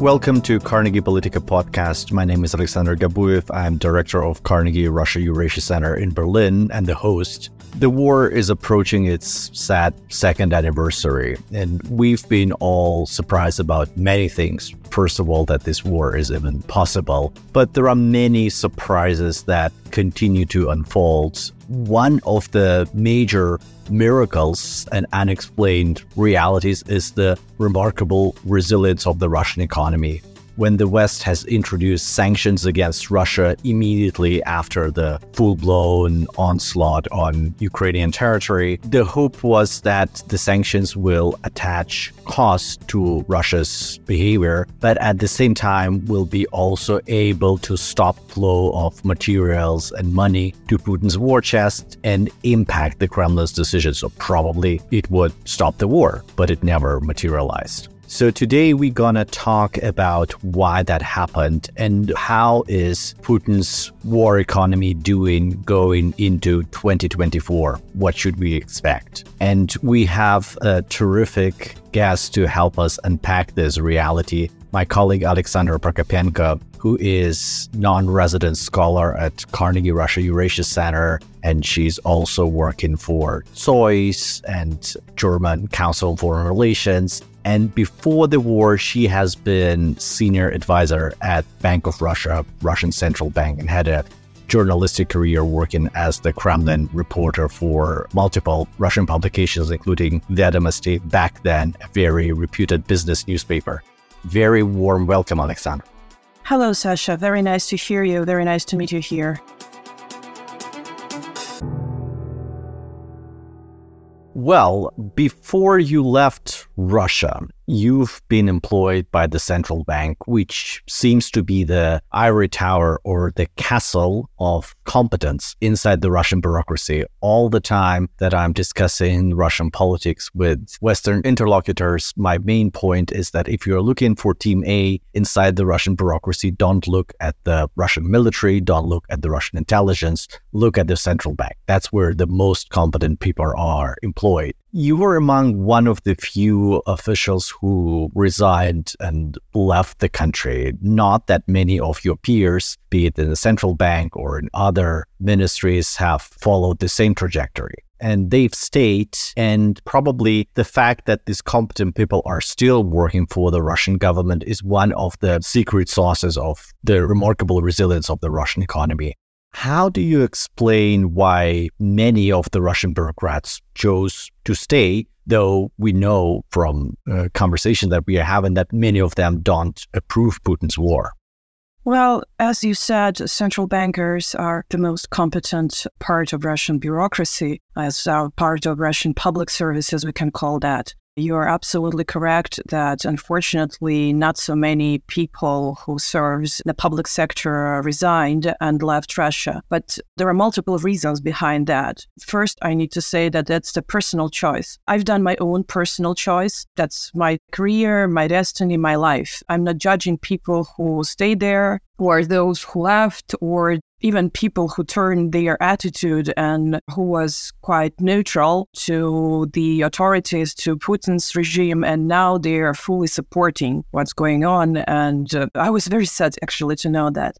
Welcome to Carnegie Politika podcast. My name is Alexander Gabuev. I'm director of Carnegie Russia Eurasia Center in Berlin and the host. The war is approaching its sad second anniversary, and we've been all surprised about many things. First of all, that this war is even possible, but there are many surprises that continue to unfold. One of the major miracles and unexplained realities is the remarkable resilience of the Russian economy when the West has introduced sanctions against Russia immediately after the full blown onslaught on Ukrainian territory. The hope was that the sanctions will attach costs to Russia's behavior, but at the same time will be also able to stop flow of materials and money to Putin's war chest and impact the Kremlin's decision. So probably it would stop the war, but it never materialized. So today we're gonna talk about why that happened and how is Putin's war economy doing going into 2024? What should we expect? And we have a terrific guest to help us unpack this reality. My colleague Alexandra Prokopenko, who is non-resident scholar at Carnegie Russia Eurasia Center, and she's also working for ZOiS and German Council on Foreign Relations and before the war, she has been senior advisor at Bank of Russia, Russian central bank, and had a journalistic career working as the Kremlin reporter for multiple Russian publications, including Vedomosti, back then a very reputed business newspaper. Very warm welcome, Alexandra. Hello, Sasha. Very nice to hear you. Very nice to meet you here. Well, before you left Russia, you've been employed by the central bank, which seems to be the ivory tower or the castle of competence inside the Russian bureaucracy. All the time that I'm discussing Russian politics with Western interlocutors, my main point is that if you're looking for Team A inside the Russian bureaucracy, don't look at the Russian military, don't look at the Russian intelligence, look at the central bank. That's where the most competent people are employed. You were among one of the few officials who resigned and left the country. Not that many of your peers, be it in the central bank or in other ministries, have followed the same trajectory and they've stayed. And probably the fact that these competent people are still working for the Russian government is one of the secret sources of the remarkable resilience of the Russian economy. How do you explain why many of the Russian bureaucrats chose to stay, though we know from a conversation that we are having that many of them don't approve Putin's war? Well, as you said, central bankers are the most competent part of Russian bureaucracy, as a part of Russian public services, we can call that. You are absolutely correct that unfortunately not so many people who serves the public sector resigned and left Russia. But there are multiple reasons behind that. First, I need to say that that's the personal choice. I've done my own personal choice. That's my career, my destiny, my life. I'm not judging people who stay there or those who left or even people who turned their attitude and who was quite neutral to the authorities, to Putin's regime, and now they are fully supporting what's going on. And uh, I was very sad actually to know that.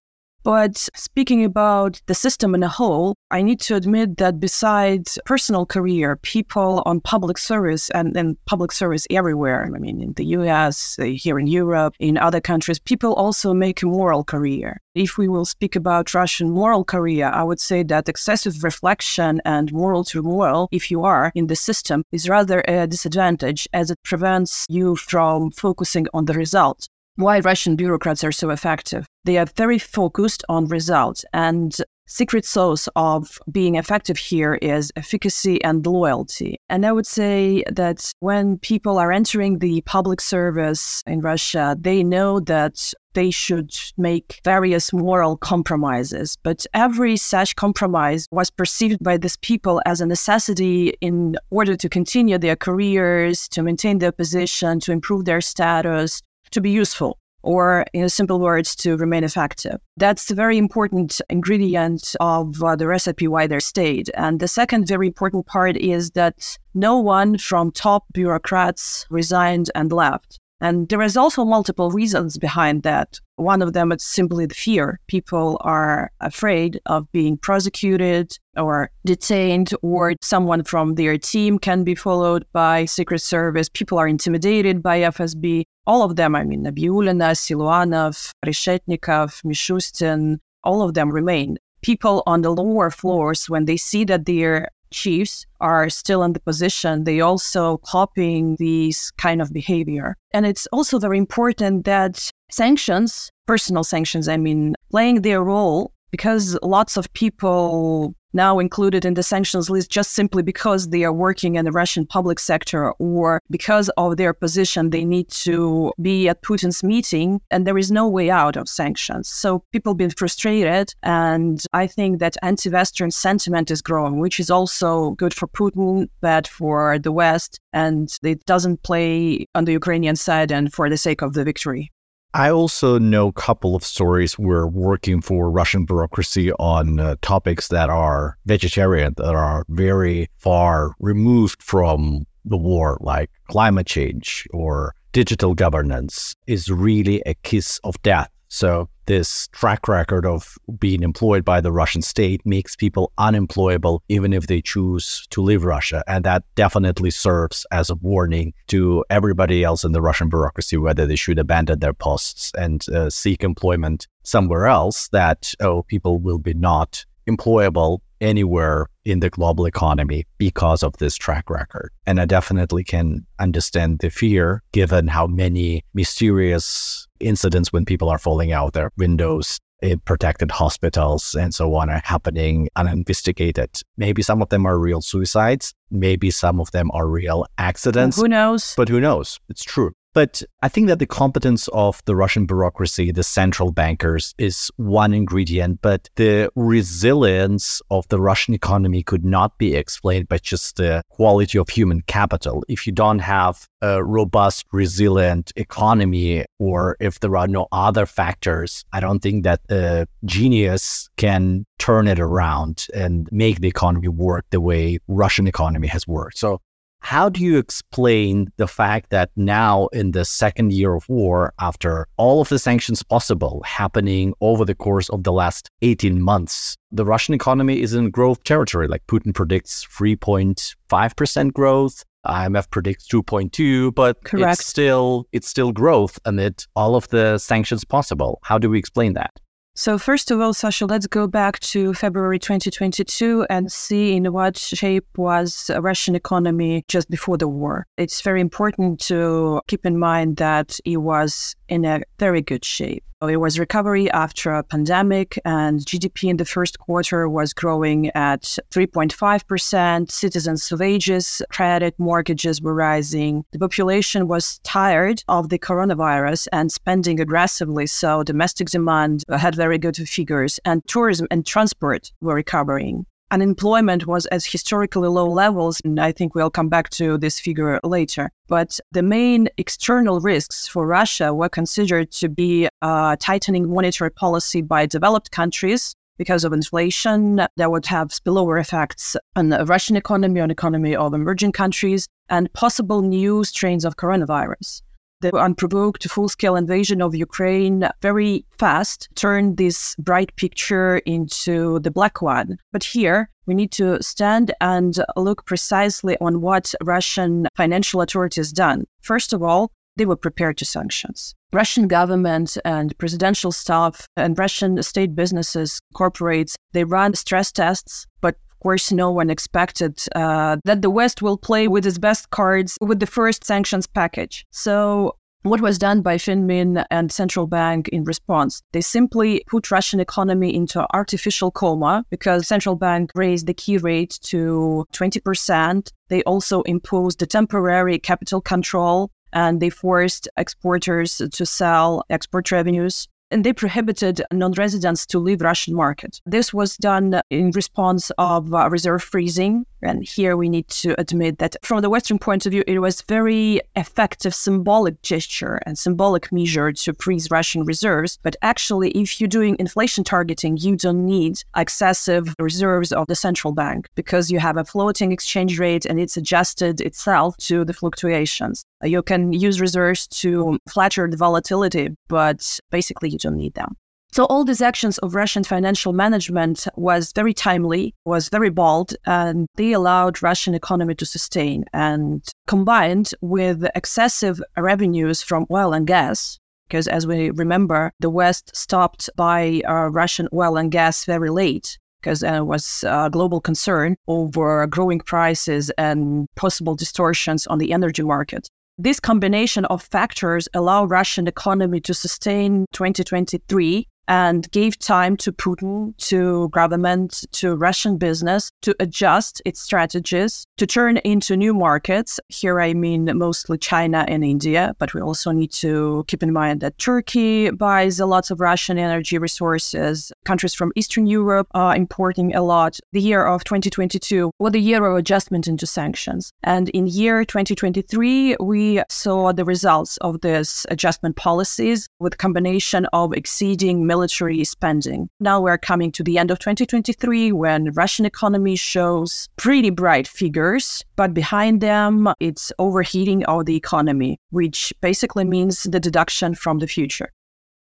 But speaking about the system in a whole, I need to admit that besides personal career, people on public service and, and public service everywhere, I mean, in the US, uh, here in Europe, in other countries, people also make a moral career. If we will speak about Russian moral career, I would say that excessive reflection and moral turmoil, if you are in the system, is rather a disadvantage as it prevents you from focusing on the result why Russian bureaucrats are so effective. They are very focused on results and secret sauce of being effective here is efficacy and loyalty. And I would say that when people are entering the public service in Russia, they know that they should make various moral compromises. But every such compromise was perceived by these people as a necessity in order to continue their careers, to maintain their position, to improve their status, to be useful or in simple words to remain effective. That's a very important ingredient of uh, the recipe why they stayed. And the second very important part is that no one from top bureaucrats resigned and left And there is also multiple reasons behind that. One of them is simply the fear. People are afraid of being prosecuted or detained, or someone from their team can be followed by Secret Service. People are intimidated by FSB. All of them, I mean, Nabiullina, Siluanov, Reshetnikov, Mishustin, all of them remain. People on the lower floors, when they see that their chiefs are still in the position, they also copying these kind of behavior. And it's also very important that sanctions, personal sanctions, I mean, playing their role because lots of people now included in the sanctions list just simply because they are working in the Russian public sector or because of their position, they need to be at Putin's meeting and there is no way out of sanctions. So people been frustrated. And I think that anti Western sentiment is growing, which is also good for Putin, bad for the West. And it doesn't play on the Ukrainian side and for the sake of the victory. I also know a couple of stories where working for Russian bureaucracy on uh, topics that are vegetarian, that are very far removed from the war, like climate change or digital governance, is really a kiss of death. So this track record of being employed by the Russian state makes people unemployable even if they choose to leave Russia. And that definitely serves as a warning to everybody else in the Russian bureaucracy whether they should abandon their posts and uh, seek employment somewhere else that, oh, people will be not employable anywhere in the global economy because of this track record. And I definitely can understand the fear given how many mysterious incidents when people are falling out their windows in protected hospitals and so on are happening uninvestigated. Maybe some of them are real suicides. Maybe some of them are real accidents. Who knows? But who knows? It's true. But I think that the competence of the Russian bureaucracy, the central bankers, is one ingredient, but the resilience of the Russian economy could not be explained by just the quality of human capital. If you don't have a robust, resilient economy, or if there are no other factors, I don't think that a genius can turn it around and make the economy work the way Russian economy has worked. So how do you explain the fact that now, in the second year of war, after all of the sanctions possible happening over the course of the last 18 months, the Russian economy is in growth territory? Like Putin predicts 3.5% growth. IMF predicts 2.2, but Correct. it's still it's still growth amid all of the sanctions possible. How do we explain that? So, first of all, Sasha, let's go back to February 2022 and see in what shape was Russian economy just before the war. It's very important to keep in mind that it was in a very good shape. It was recovery after a pandemic, and GDP in the first quarter was growing at 3.5%. Citizens' wages, credit, mortgages were rising. The population was tired of the coronavirus and spending aggressively, so domestic demand had very good figures, and tourism and transport were recovering unemployment was at historically low levels. And I think we'll come back to this figure later. But the main external risks for Russia were considered to be uh, tightening monetary policy by developed countries. Because of inflation, that would have spillover effects on the Russian economy, on economy of emerging countries, and possible new strains of coronavirus the unprovoked full scale invasion of Ukraine very fast turned this bright picture into the black one. But here, we need to stand and look precisely on what Russian financial authorities done. First of all, they were prepared to sanctions. Russian government and presidential staff and Russian state businesses, corporates, they run stress tests, but course, no one expected uh, that the West will play with its best cards with the first sanctions package. So what was done by Finmin and central bank in response? They simply put Russian economy into artificial coma because central bank raised the key rate to 20%. They also imposed a temporary capital control and they forced exporters to sell export revenues and they prohibited non-residents to leave Russian market. This was done in response of uh, reserve freezing. And here we need to admit that from the Western point of view, it was very effective symbolic gesture and symbolic measure to freeze Russian reserves. But actually, if you're doing inflation targeting, you don't need excessive reserves of the central bank because you have a floating exchange rate and it's adjusted itself to the fluctuations. You can use reserves to flatter the volatility, but basically you don't need them. So all these actions of Russian financial management was very timely, was very bold, and they allowed Russian economy to sustain. And combined with excessive revenues from oil and gas, because as we remember, the West stopped by uh, Russian oil and gas very late because there was a global concern over growing prices and possible distortions on the energy market. This combination of factors allow Russian economy to sustain 2023 and gave time to Putin, to government, to Russian business to adjust its strategies to turn into new markets. Here I mean mostly China and India, but we also need to keep in mind that Turkey buys a lot of Russian energy resources. Countries from Eastern Europe are importing a lot. The year of 2022 was the year of adjustment into sanctions. And in year 2023, we saw the results of this adjustment policies with combination of exceeding military spending. Now we're coming to the end of 2023 when Russian economy shows pretty bright figures, but behind them it's overheating of the economy, which basically means the deduction from the future.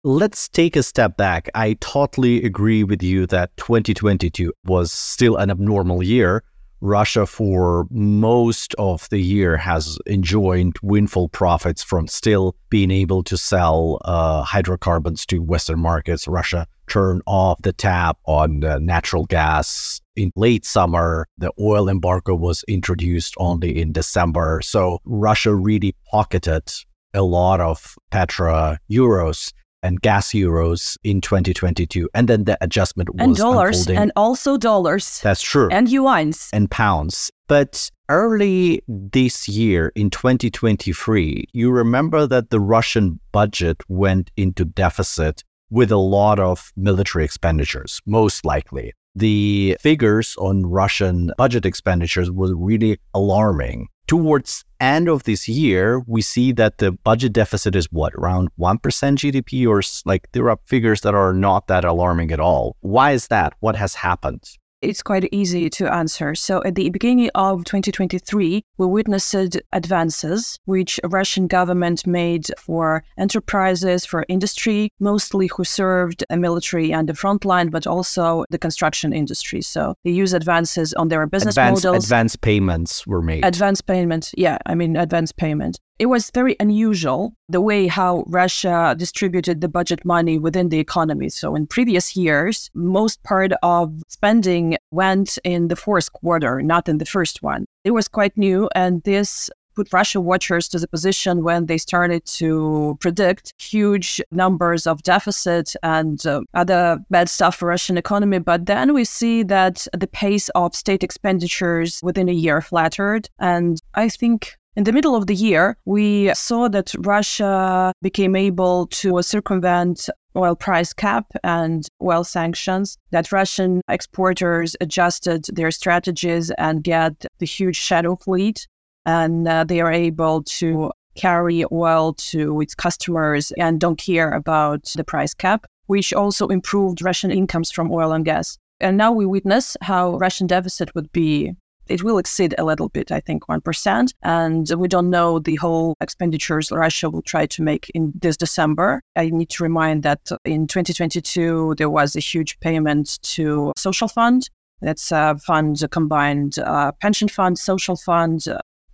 Let's take a step back. I totally agree with you that 2022 was still an abnormal year Russia, for most of the year, has enjoyed windfall profits from still being able to sell uh, hydrocarbons to Western markets. Russia turned off the tap on uh, natural gas in late summer. The oil embargo was introduced only in December. So Russia really pocketed a lot of Petra euros and gas euros in 2022. And then the adjustment was and dollars unfolding. and also dollars. That's true. And yuans and pounds. But early this year in 2023, you remember that the Russian budget went into deficit with a lot of military expenditures, most likely. The figures on Russian budget expenditures were really alarming towards end of this year, we see that the budget deficit is what around one percent GDP, or like there are figures that are not that alarming at all. Why is that? What has happened? It's quite easy to answer. So at the beginning of 2023, we witnessed advances which Russian government made for enterprises, for industry, mostly who served a military and the front line, but also the construction industry. So they use advances on their business advance, models. Advance payments were made. Advance payment, yeah, I mean advance payment. It was very unusual the way how Russia distributed the budget money within the economy. So in previous years, most part of spending went in the fourth quarter, not in the first one. It was quite new, and this put Russia watchers to the position when they started to predict huge numbers of deficit and uh, other bad stuff for Russian economy. But then we see that the pace of state expenditures within a year flattered. And I think in the middle of the year, we saw that Russia became able to circumvent oil price cap and oil sanctions, that Russian exporters adjusted their strategies and get the huge shadow fleet, and uh, they are able to carry oil to its customers and don't care about the price cap, which also improved Russian incomes from oil and gas. And now we witness how Russian deficit would be it will exceed a little bit, I think 1%. And we don't know the whole expenditures Russia will try to make in this December. I need to remind that in 2022, there was a huge payment to social fund. That's a fund, a combined uh, pension fund, social fund.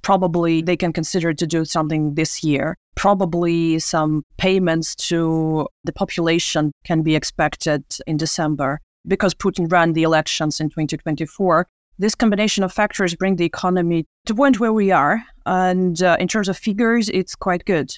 Probably they can consider to do something this year. Probably some payments to the population can be expected in December because Putin ran the elections in 2024, this combination of factors bring the economy to the point where we are. And uh, in terms of figures, it's quite good.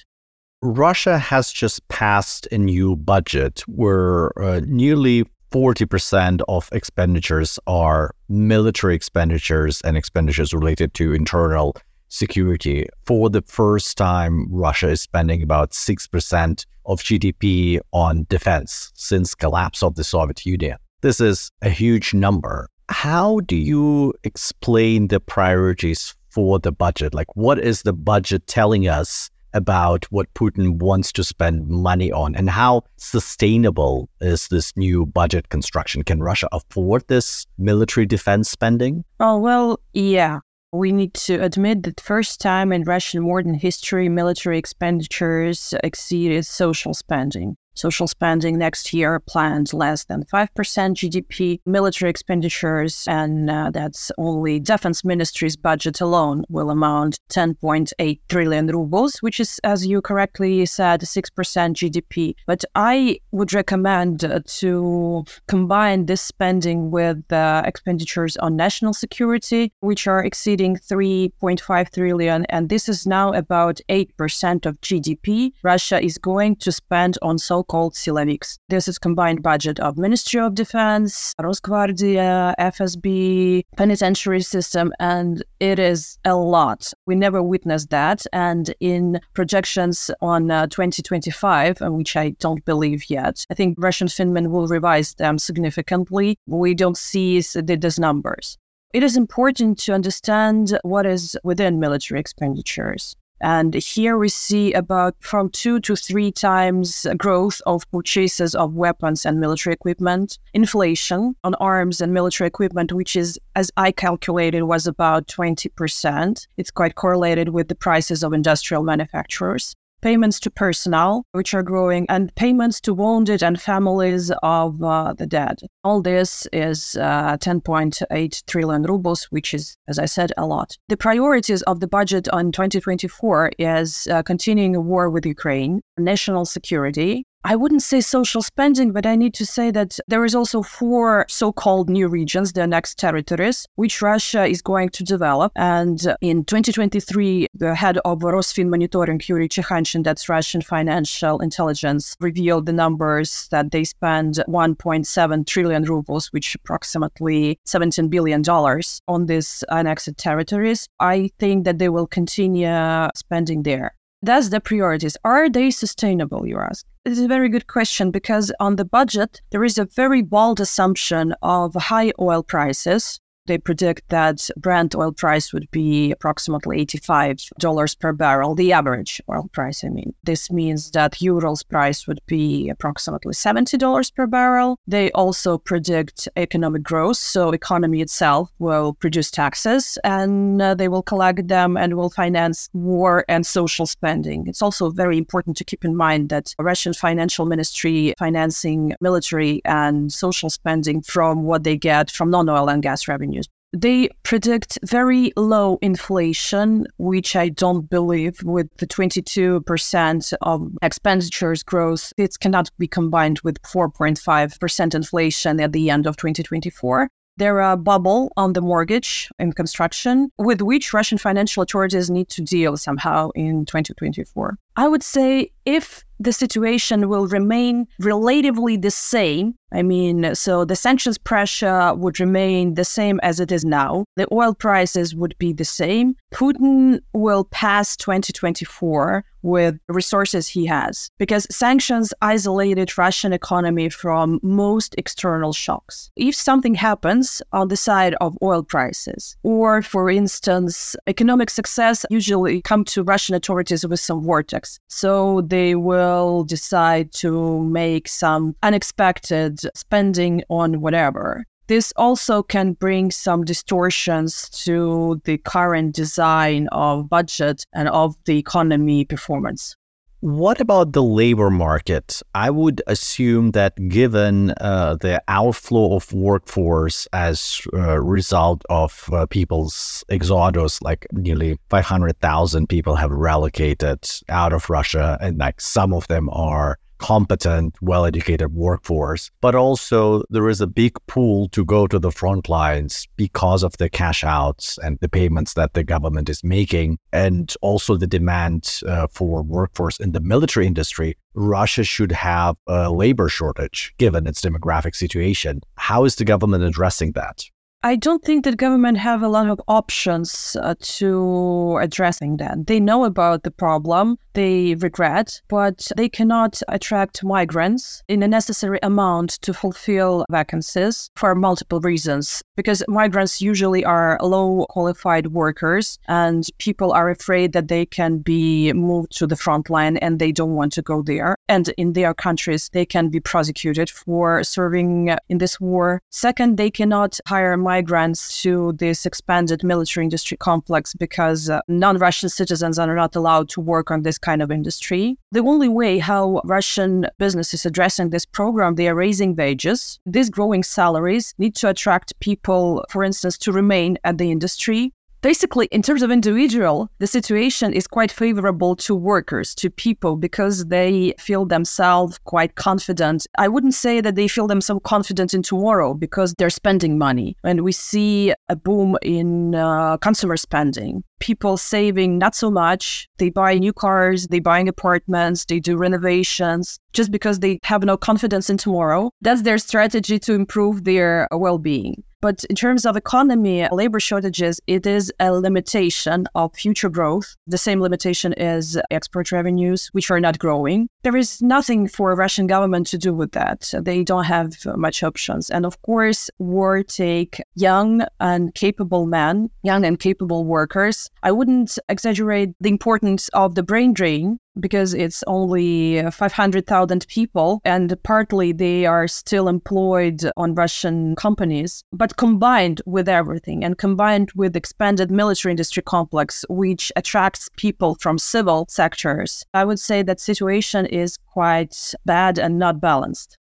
Russia has just passed a new budget where uh, nearly 40% of expenditures are military expenditures and expenditures related to internal security. For the first time, Russia is spending about 6% of GDP on defense since collapse of the Soviet Union. This is a huge number. How do you explain the priorities for the budget? Like what is the budget telling us about what Putin wants to spend money on and how sustainable is this new budget construction? Can Russia afford this military defense spending? Oh, well, yeah. We need to admit that first time in Russian modern history, military expenditures exceeded social spending. Social spending next year planned less than 5% GDP. Military expenditures, and uh, that's only defense ministry's budget alone, will amount 10.8 trillion rubles, which is, as you correctly said, 6% GDP. But I would recommend uh, to combine this spending with uh, expenditures on national security, which are exceeding 3.5 trillion. And this is now about 8% of GDP. Russia is going to spend on so so-called Siloviks. This is combined budget of Ministry of Defense, Rosgvardia, FSB, penitentiary system, and it is a lot. We never witnessed that. And in projections on uh, 2025, uh, which I don't believe yet, I think Russian Finmin will revise them significantly. We don't see these numbers. It is important to understand what is within military expenditures. And here we see about from two to three times growth of purchases of weapons and military equipment. Inflation on arms and military equipment, which is, as I calculated, was about 20%. It's quite correlated with the prices of industrial manufacturers payments to personnel, which are growing, and payments to wounded and families of uh, the dead. All this is uh, 10.8 trillion rubles, which is, as I said, a lot. The priorities of the budget on 2024 is uh, continuing a war with Ukraine, national security, I wouldn't say social spending, but I need to say that there is also four so-called new regions, the next territories, which Russia is going to develop. And in 2023, the head of Rosfinmonitoring, Yuri Chikhanchin, that's Russian financial intelligence, revealed the numbers that they spend 1.7 trillion rubles, which approximately 17 billion dollars on these annexed territories. I think that they will continue spending there. That's the priorities. Are they sustainable, you ask? It's a very good question because on the budget, there is a very bold assumption of high oil prices they predict that Brent oil price would be approximately $85 per barrel, the average oil price, I mean. This means that Urals price would be approximately $70 per barrel. They also predict economic growth, so economy itself will produce taxes and uh, they will collect them and will finance war and social spending. It's also very important to keep in mind that Russian financial ministry financing military and social spending from what they get from non-oil and gas revenue they predict very low inflation, which I don't believe with the 22% of expenditures growth. It cannot be combined with 4.5% inflation at the end of 2024. There are a bubble on the mortgage in construction with which Russian financial authorities need to deal somehow in 2024. I would say if the situation will remain relatively the same, I mean, so the sanctions pressure would remain the same as it is now, the oil prices would be the same, Putin will pass 2024 with resources he has because sanctions isolated Russian economy from most external shocks. If something happens on the side of oil prices, or for instance, economic success usually come to Russian authorities with some vortex. So they will decide to make some unexpected spending on whatever. This also can bring some distortions to the current design of budget and of the economy performance. What about the labor market? I would assume that given uh, the outflow of workforce as a result of uh, people's exodus, like nearly 500,000 people have relocated out of Russia, and like some of them are competent, well educated workforce, but also there is a big pool to go to the front lines because of the cash outs and the payments that the government is making, and also the demand uh, for workforce in the military industry. Russia should have a labor shortage given its demographic situation. How is the government addressing that? I don't think that government have a lot of options uh, to addressing that. They know about the problem, they regret, but they cannot attract migrants in a necessary amount to fulfill vacancies for multiple reasons. Because migrants usually are low qualified workers, and people are afraid that they can be moved to the front line and they don't want to go there. And in their countries, they can be prosecuted for serving in this war. Second, they cannot hire migrants to this expanded military industry complex because uh, non Russian citizens are not allowed to work on this kind of industry. The only way how Russian business is addressing this program, they are raising wages. These growing salaries need to attract people, for instance, to remain at the industry basically, in terms of individual, the situation is quite favorable to workers, to people, because they feel themselves quite confident. I wouldn't say that they feel themselves confident in tomorrow because they're spending money. And we see a boom in uh, consumer spending. People saving not so much. They buy new cars, they buying apartments, they do renovations just because they have no confidence in tomorrow. That's their strategy to improve their well being. But in terms of economy, labor shortages, it is a limitation of future growth. The same limitation is export revenues, which are not growing. There is nothing for Russian government to do with that. They don't have much options. And of course, war take young and capable men, young and capable workers. I wouldn't exaggerate the importance of the brain drain because it's only uh, 500,000 people and partly they are still employed on Russian companies. But combined with everything and combined with expanded military industry complex, which attracts people from civil sectors, I would say that situation is quite bad and not balanced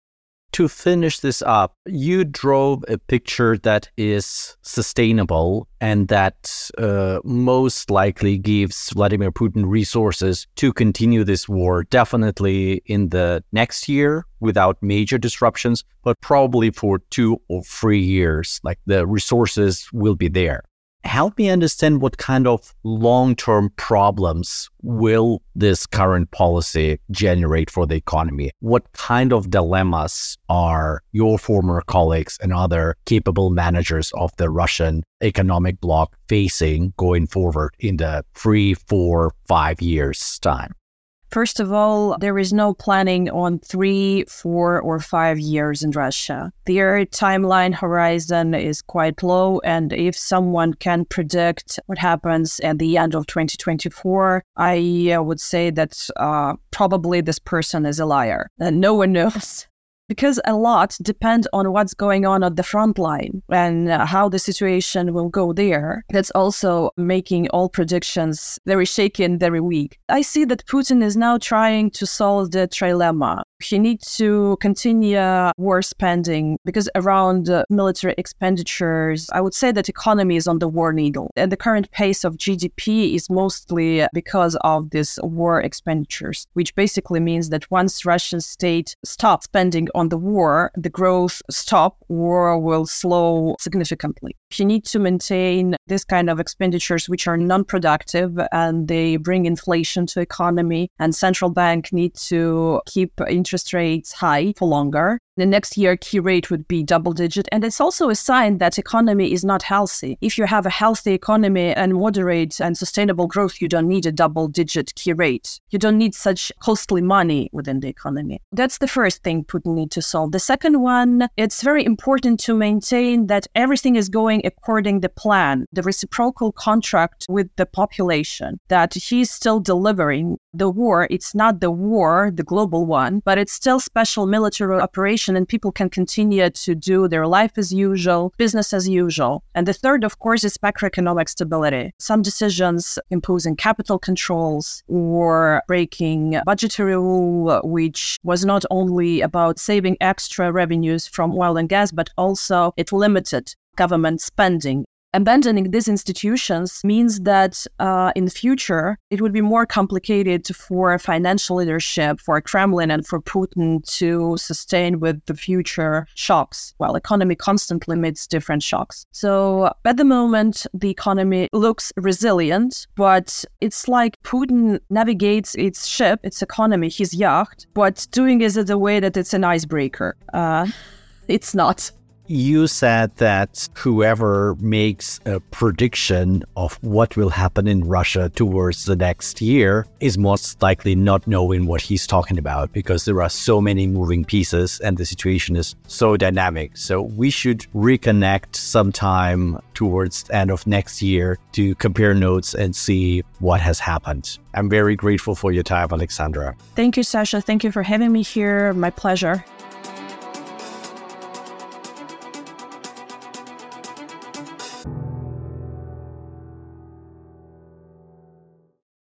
to finish this up, you drove a picture that is sustainable and that uh, most likely gives Vladimir Putin resources to continue this war, definitely in the next year without major disruptions, but probably for two or three years. Like the resources will be there help me understand what kind of long-term problems will this current policy generate for the economy? What kind of dilemmas are your former colleagues and other capable managers of the Russian economic bloc facing going forward in the three, four, five years time? First of all, there is no planning on three, four, or five years in Russia. Their timeline horizon is quite low. And if someone can predict what happens at the end of 2024, I uh, would say that uh, probably this person is a liar. And no one knows because a lot depend on what's going on at the front line and uh, how the situation will go there. That's also making all predictions very shaky and very weak. I see that Putin is now trying to solve the trilemma. He needs to continue war spending because around uh, military expenditures, I would say that economy is on the war needle. And the current pace of GDP is mostly because of this war expenditures, which basically means that once Russian state stops spending on the war, the growth stop, war will slow significantly. You need to maintain this kind of expenditures which are non-productive and they bring inflation to economy and central bank need to keep interest rates high for longer the next year key rate would be double digit. And it's also a sign that economy is not healthy. If you have a healthy economy and moderate and sustainable growth you don't need a double digit key rate. You don't need such costly money within the economy. That's the first thing putin need to solve. The second one it's very important to maintain that everything is going according the plan the reciprocal contract with the population that he's still delivering the war it's not the war the global one but it's still special military operation and people can continue to do their life as usual, business as usual. And the third, of course, is macroeconomic stability. Some decisions imposing capital controls or breaking budgetary rule, which was not only about saving extra revenues from oil and gas, but also it limited government spending abandoning these institutions means that uh, in the future it would be more complicated for financial leadership for kremlin and for putin to sustain with the future shocks while economy constantly meets different shocks. So at the moment the economy looks resilient but it's like putin navigates its ship its economy his yacht but doing it in a way that it's an icebreaker. Uh, it's not You said that whoever makes a prediction of what will happen in Russia towards the next year is most likely not knowing what he's talking about because there are so many moving pieces and the situation is so dynamic. So we should reconnect sometime towards the end of next year to compare notes and see what has happened. I'm very grateful for your time, Alexandra. Thank you, Sasha. Thank you for having me here. My pleasure.